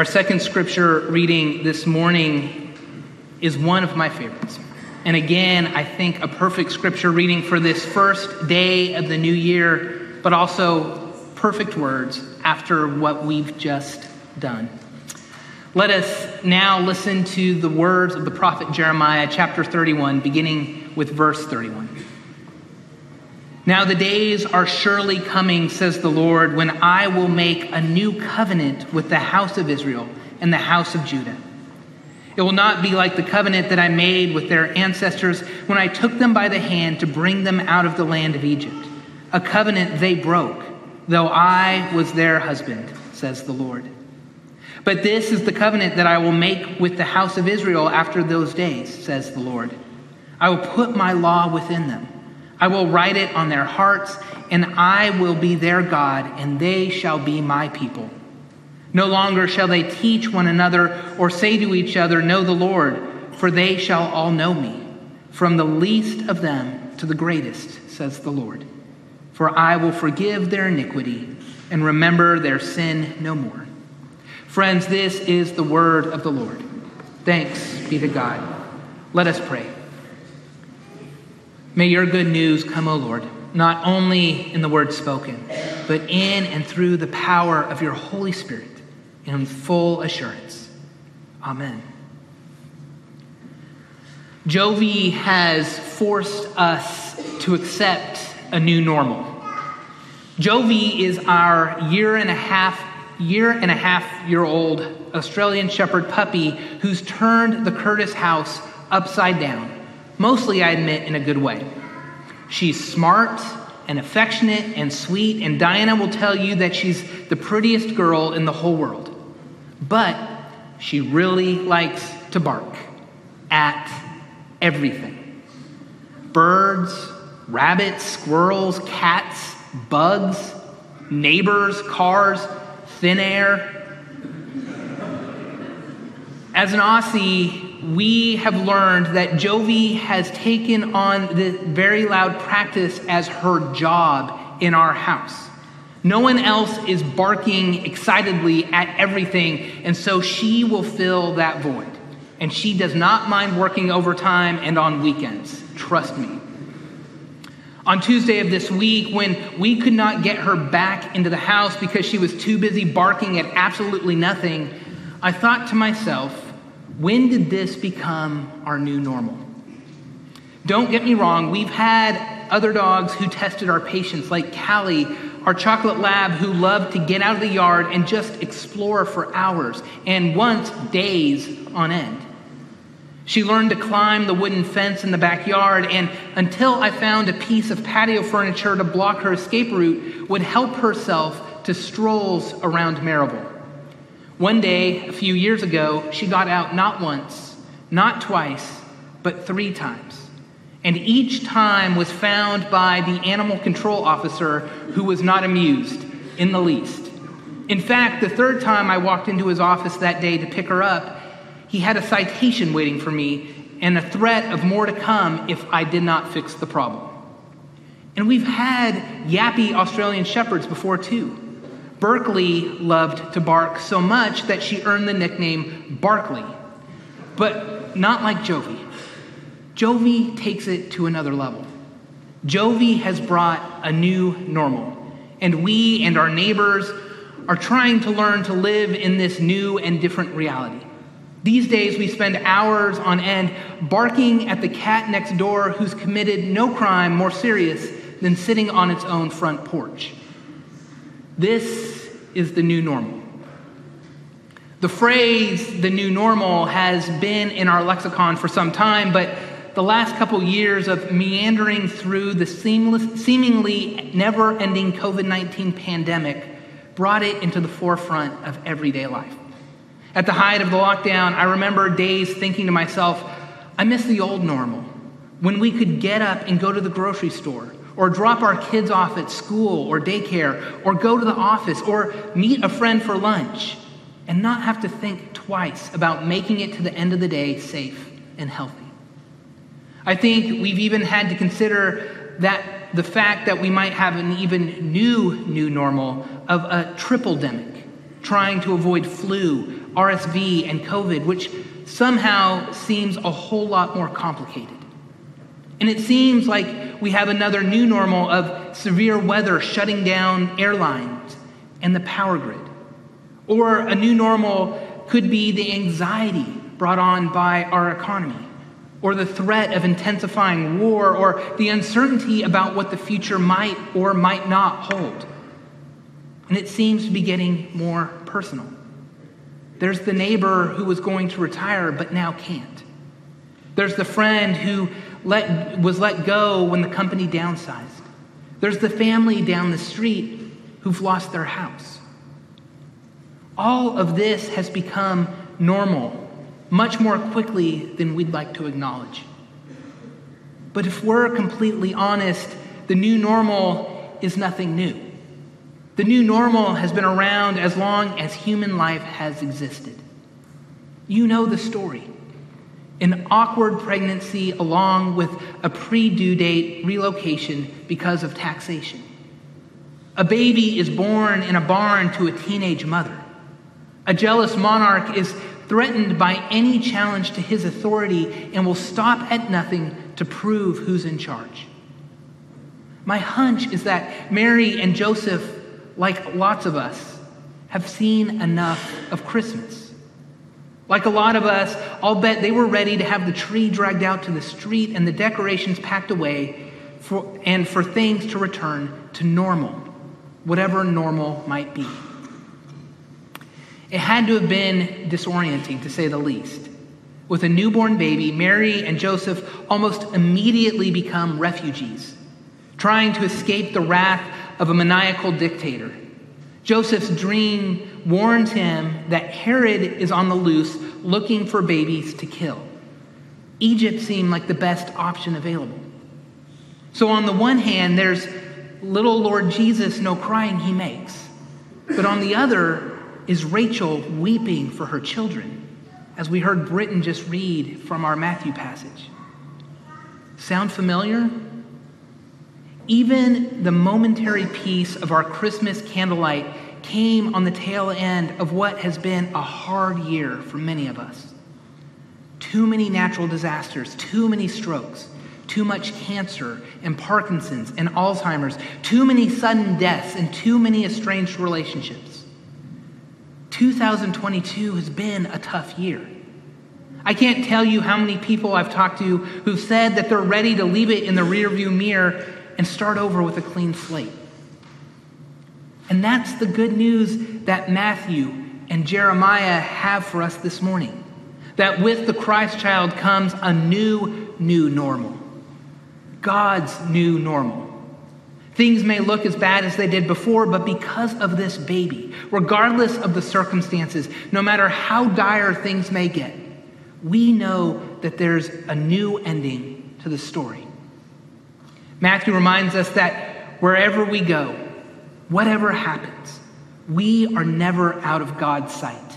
Our second scripture reading this morning is one of my favorites. And again, I think a perfect scripture reading for this first day of the new year, but also perfect words after what we've just done. Let us now listen to the words of the prophet Jeremiah, chapter 31, beginning with verse 31. Now the days are surely coming, says the Lord, when I will make a new covenant with the house of Israel and the house of Judah. It will not be like the covenant that I made with their ancestors when I took them by the hand to bring them out of the land of Egypt, a covenant they broke, though I was their husband, says the Lord. But this is the covenant that I will make with the house of Israel after those days, says the Lord. I will put my law within them I will write it on their hearts, and I will be their God, and they shall be my people. No longer shall they teach one another or say to each other, Know the Lord, for they shall all know me, from the least of them to the greatest, says the Lord. For I will forgive their iniquity and remember their sin no more. Friends, this is the word of the Lord. Thanks be to God. Let us pray. May your good news come, O Lord, not only in the word spoken, but in and through the power of your Holy Spirit in full assurance. Amen. Jovi has forced us to accept a new normal. Jovi is our year and a half year and a half year old Australian Shepherd puppy who's turned the Curtis house upside down Mostly, I admit, in a good way. She's smart and affectionate and sweet, and Diana will tell you that she's the prettiest girl in the whole world. But she really likes to bark at everything birds, rabbits, squirrels, cats, bugs, neighbors, cars, thin air. As an Aussie, we have learned that Jovi has taken on the very loud practice as her job in our house. No one else is barking excitedly at everything, and so she will fill that void. And she does not mind working overtime and on weekends. Trust me. On Tuesday of this week, when we could not get her back into the house because she was too busy barking at absolutely nothing, I thought to myself, when did this become our new normal? Don't get me wrong, we've had other dogs who tested our patience, like Callie, our chocolate lab, who loved to get out of the yard and just explore for hours and once days on end. She learned to climb the wooden fence in the backyard, and until I found a piece of patio furniture to block her escape route, would help herself to strolls around Marable. One day, a few years ago, she got out not once, not twice, but three times. And each time was found by the animal control officer who was not amused in the least. In fact, the third time I walked into his office that day to pick her up, he had a citation waiting for me and a threat of more to come if I did not fix the problem. And we've had yappy Australian Shepherds before, too. Berkeley loved to bark so much that she earned the nickname Barkley. But not like Jovi. Jovi takes it to another level. Jovi has brought a new normal, and we and our neighbors are trying to learn to live in this new and different reality. These days, we spend hours on end barking at the cat next door who's committed no crime more serious than sitting on its own front porch. This is the new normal. The phrase the new normal has been in our lexicon for some time, but the last couple years of meandering through the seamless, seemingly never ending COVID 19 pandemic brought it into the forefront of everyday life. At the height of the lockdown, I remember days thinking to myself, I miss the old normal when we could get up and go to the grocery store or drop our kids off at school or daycare, or go to the office, or meet a friend for lunch, and not have to think twice about making it to the end of the day safe and healthy. I think we've even had to consider that the fact that we might have an even new new normal of a triple demic, trying to avoid flu, RSV, and COVID, which somehow seems a whole lot more complicated. And it seems like we have another new normal of severe weather shutting down airlines and the power grid. Or a new normal could be the anxiety brought on by our economy, or the threat of intensifying war, or the uncertainty about what the future might or might not hold. And it seems to be getting more personal. There's the neighbor who was going to retire but now can't. There's the friend who let, was let go when the company downsized. There's the family down the street who've lost their house. All of this has become normal much more quickly than we'd like to acknowledge. But if we're completely honest, the new normal is nothing new. The new normal has been around as long as human life has existed. You know the story an awkward pregnancy along with a pre due date relocation because of taxation. A baby is born in a barn to a teenage mother. A jealous monarch is threatened by any challenge to his authority and will stop at nothing to prove who's in charge. My hunch is that Mary and Joseph, like lots of us, have seen enough of Christmas. Like a lot of us, I'll bet they were ready to have the tree dragged out to the street and the decorations packed away for, and for things to return to normal, whatever normal might be. It had to have been disorienting, to say the least. With a newborn baby, Mary and Joseph almost immediately become refugees, trying to escape the wrath of a maniacal dictator. Joseph's dream warns him that Herod is on the loose looking for babies to kill. Egypt seemed like the best option available. So, on the one hand, there's little Lord Jesus, no crying he makes. But on the other is Rachel weeping for her children, as we heard Britton just read from our Matthew passage. Sound familiar? Even the momentary peace of our Christmas candlelight came on the tail end of what has been a hard year for many of us. Too many natural disasters, too many strokes, too much cancer and Parkinson's and Alzheimer's, too many sudden deaths, and too many estranged relationships. 2022 has been a tough year. I can't tell you how many people I've talked to who've said that they're ready to leave it in the rearview mirror and start over with a clean slate. And that's the good news that Matthew and Jeremiah have for us this morning. That with the Christ child comes a new, new normal. God's new normal. Things may look as bad as they did before, but because of this baby, regardless of the circumstances, no matter how dire things may get, we know that there's a new ending to the story. Matthew reminds us that wherever we go, whatever happens, we are never out of God's sight.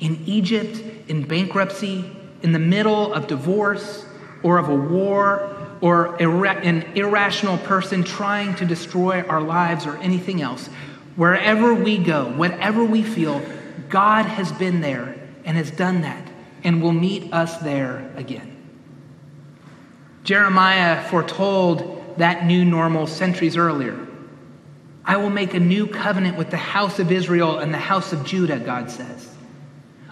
In Egypt, in bankruptcy, in the middle of divorce or of a war or an irrational person trying to destroy our lives or anything else, wherever we go, whatever we feel, God has been there and has done that and will meet us there again. Jeremiah foretold that new normal centuries earlier. I will make a new covenant with the house of Israel and the house of Judah, God says.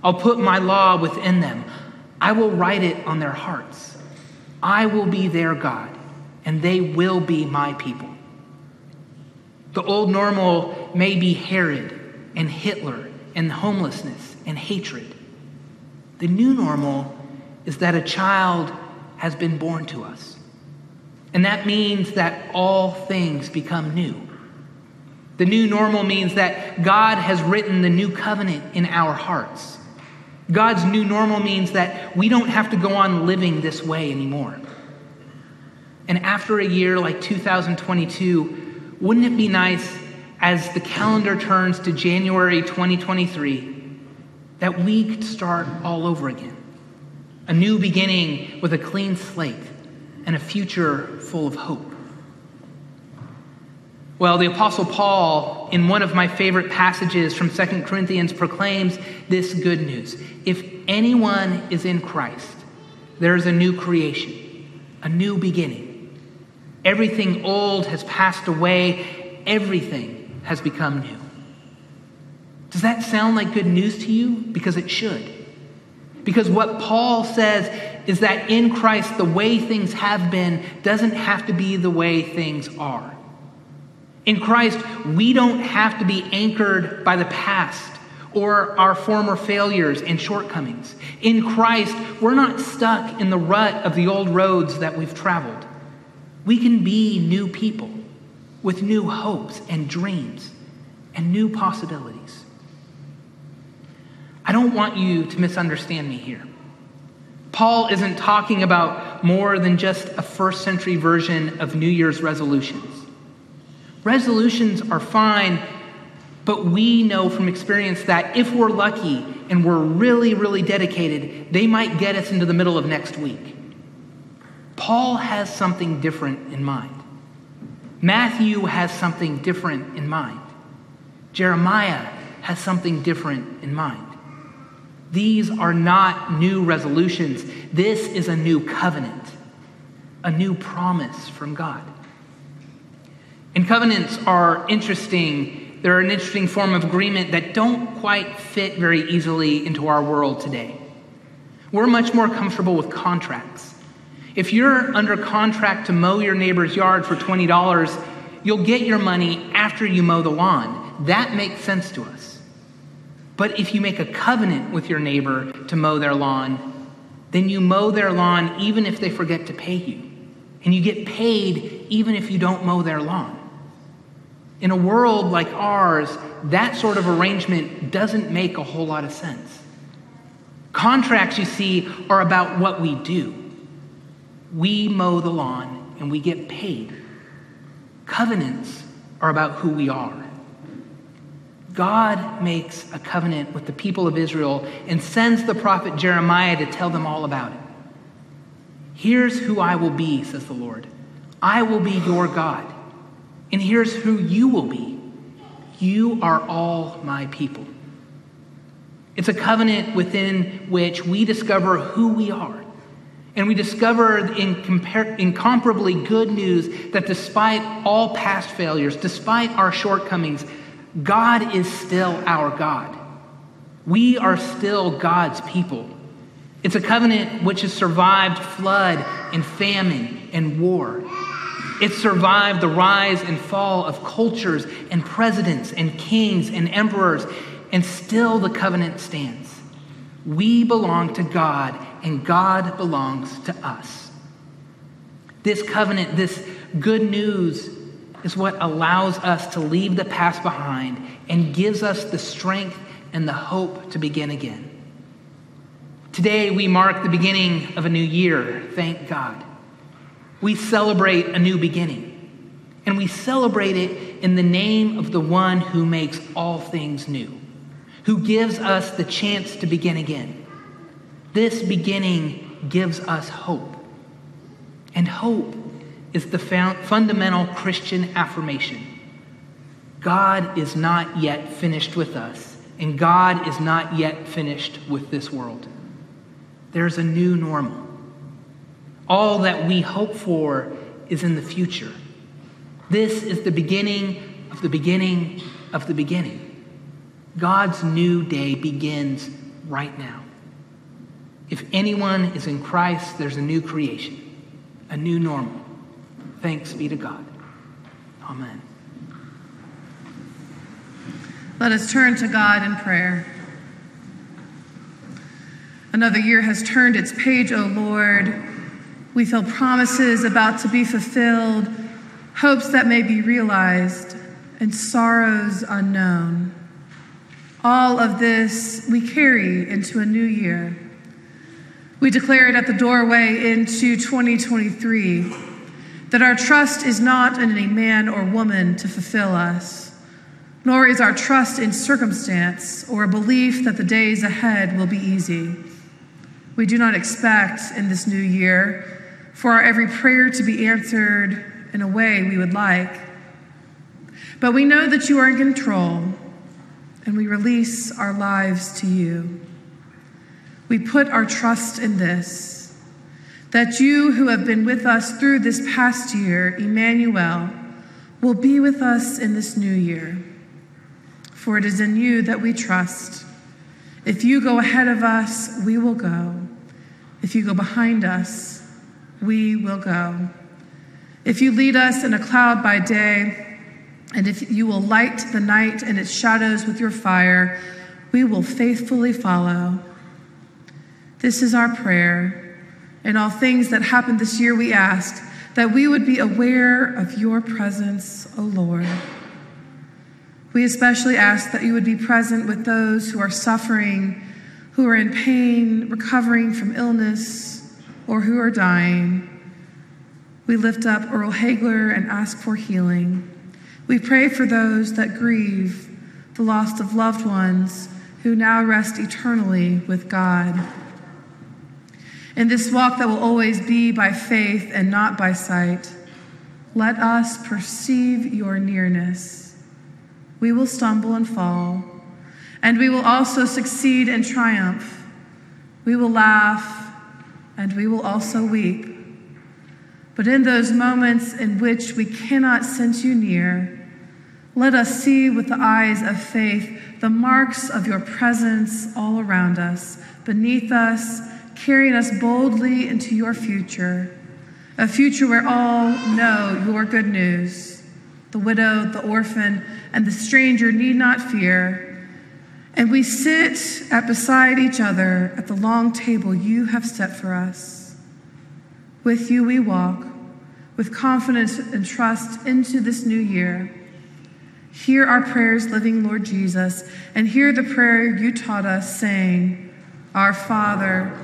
I'll put my law within them. I will write it on their hearts. I will be their God, and they will be my people. The old normal may be Herod and Hitler and homelessness and hatred. The new normal is that a child has been born to us. And that means that all things become new. The new normal means that God has written the new covenant in our hearts. God's new normal means that we don't have to go on living this way anymore. And after a year like 2022, wouldn't it be nice as the calendar turns to January 2023 that we could start all over again? A new beginning with a clean slate and a future full of hope. Well, the Apostle Paul, in one of my favorite passages from 2 Corinthians, proclaims this good news. If anyone is in Christ, there is a new creation, a new beginning. Everything old has passed away, everything has become new. Does that sound like good news to you? Because it should. Because what Paul says is that in Christ, the way things have been doesn't have to be the way things are. In Christ, we don't have to be anchored by the past or our former failures and shortcomings. In Christ, we're not stuck in the rut of the old roads that we've traveled. We can be new people with new hopes and dreams and new possibilities. I don't want you to misunderstand me here. Paul isn't talking about more than just a first century version of New Year's resolutions. Resolutions are fine, but we know from experience that if we're lucky and we're really, really dedicated, they might get us into the middle of next week. Paul has something different in mind. Matthew has something different in mind. Jeremiah has something different in mind. These are not new resolutions. This is a new covenant, a new promise from God. And covenants are interesting. They're an interesting form of agreement that don't quite fit very easily into our world today. We're much more comfortable with contracts. If you're under contract to mow your neighbor's yard for $20, you'll get your money after you mow the lawn. That makes sense to us. But if you make a covenant with your neighbor to mow their lawn, then you mow their lawn even if they forget to pay you. And you get paid even if you don't mow their lawn. In a world like ours, that sort of arrangement doesn't make a whole lot of sense. Contracts, you see, are about what we do. We mow the lawn and we get paid. Covenants are about who we are. God makes a covenant with the people of Israel and sends the prophet Jeremiah to tell them all about it. Here's who I will be, says the Lord. I will be your God. And here's who you will be you are all my people. It's a covenant within which we discover who we are. And we discover incompar- incomparably good news that despite all past failures, despite our shortcomings, God is still our God. We are still God's people. It's a covenant which has survived flood and famine and war. It survived the rise and fall of cultures and presidents and kings and emperors, and still the covenant stands. We belong to God, and God belongs to us. This covenant, this good news, is what allows us to leave the past behind and gives us the strength and the hope to begin again. Today, we mark the beginning of a new year, thank God we celebrate a new beginning. And we celebrate it in the name of the one who makes all things new, who gives us the chance to begin again. This beginning gives us hope. And hope is the fundamental Christian affirmation God is not yet finished with us, and God is not yet finished with this world. There's a new normal. All that we hope for is in the future. This is the beginning of the beginning of the beginning. God's new day begins right now. If anyone is in Christ, there's a new creation, a new normal. Thanks be to God. Amen. Let us turn to God in prayer. Another year has turned its page, O Lord. We feel promises about to be fulfilled, hopes that may be realized, and sorrows unknown. All of this we carry into a new year. We declare it at the doorway into 2023 that our trust is not in a man or woman to fulfill us, nor is our trust in circumstance or a belief that the days ahead will be easy. We do not expect in this new year for our every prayer to be answered in a way we would like. But we know that you are in control, and we release our lives to you. We put our trust in this that you, who have been with us through this past year, Emmanuel, will be with us in this new year. For it is in you that we trust. If you go ahead of us, we will go. If you go behind us, we will go. If you lead us in a cloud by day, and if you will light the night and its shadows with your fire, we will faithfully follow. This is our prayer. In all things that happened this year, we ask that we would be aware of your presence, O Lord. We especially ask that you would be present with those who are suffering, who are in pain, recovering from illness, or who are dying. We lift up Earl Hagler and ask for healing. We pray for those that grieve the loss of loved ones who now rest eternally with God. In this walk that will always be by faith and not by sight, let us perceive your nearness. We will stumble and fall, and we will also succeed and triumph. We will laugh, and we will also weep. But in those moments in which we cannot sense you near, let us see with the eyes of faith the marks of your presence all around us, beneath us, carrying us boldly into your future, a future where all know your good news. The widow, the orphan, and the stranger need not fear. And we sit at beside each other at the long table you have set for us. With you we walk with confidence and trust into this new year. Hear our prayers, living Lord Jesus, and hear the prayer you taught us, saying, Our Father,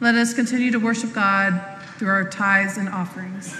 Let us continue to worship God through our tithes and offerings.